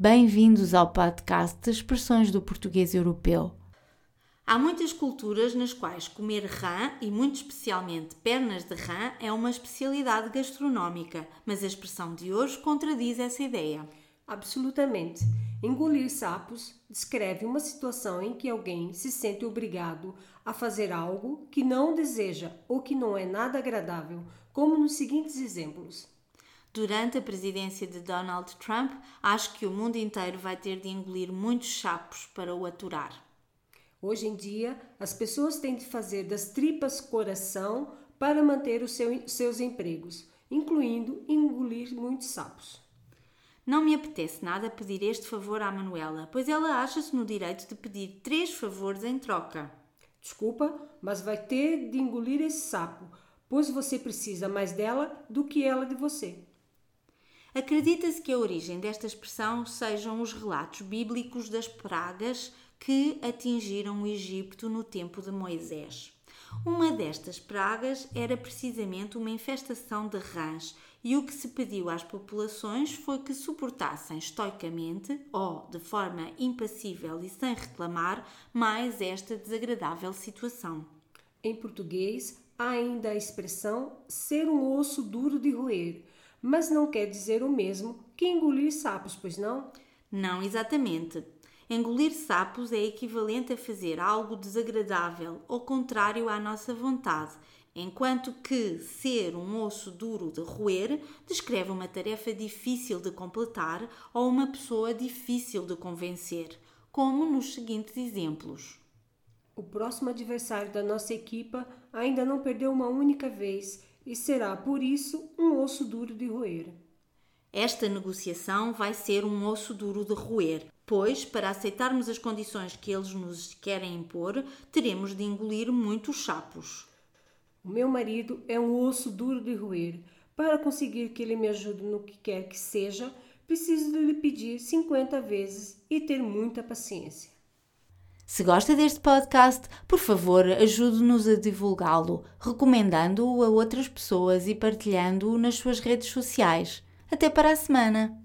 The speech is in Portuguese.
Bem-vindos ao podcast de Expressões do Português Europeu. Há muitas culturas nas quais comer rã, e muito especialmente pernas de rã, é uma especialidade gastronómica, mas a expressão de hoje contradiz essa ideia. Absolutamente. Engolir sapos descreve uma situação em que alguém se sente obrigado a fazer algo que não deseja ou que não é nada agradável, como nos seguintes exemplos. Durante a presidência de Donald Trump, acho que o mundo inteiro vai ter de engolir muitos sapos para o aturar. Hoje em dia, as pessoas têm de fazer das tripas coração para manter os seu, seus empregos, incluindo engolir muitos sapos. Não me apetece nada pedir este favor à Manuela, pois ela acha-se no direito de pedir três favores em troca. Desculpa, mas vai ter de engolir esse sapo, pois você precisa mais dela do que ela de você. Acredita-se que a origem desta expressão sejam os relatos bíblicos das pragas que atingiram o Egito no tempo de Moisés. Uma destas pragas era precisamente uma infestação de rãs, e o que se pediu às populações foi que suportassem estoicamente ou de forma impassível e sem reclamar mais esta desagradável situação. Em português, há ainda a expressão ser um osso duro de roer, mas não quer dizer o mesmo que engolir sapos, pois não? Não exatamente. Engolir sapos é equivalente a fazer algo desagradável ou contrário à nossa vontade, enquanto que ser um osso duro de roer descreve uma tarefa difícil de completar ou uma pessoa difícil de convencer, como nos seguintes exemplos. O próximo adversário da nossa equipa ainda não perdeu uma única vez e será, por isso, um osso duro de roer. Esta negociação vai ser um osso duro de roer, pois, para aceitarmos as condições que eles nos querem impor, teremos de engolir muitos sapos. O meu marido é um osso duro de roer. Para conseguir que ele me ajude no que quer que seja, preciso de lhe pedir 50 vezes e ter muita paciência. Se gosta deste podcast, por favor, ajude-nos a divulgá-lo, recomendando-o a outras pessoas e partilhando-o nas suas redes sociais. Até para a semana!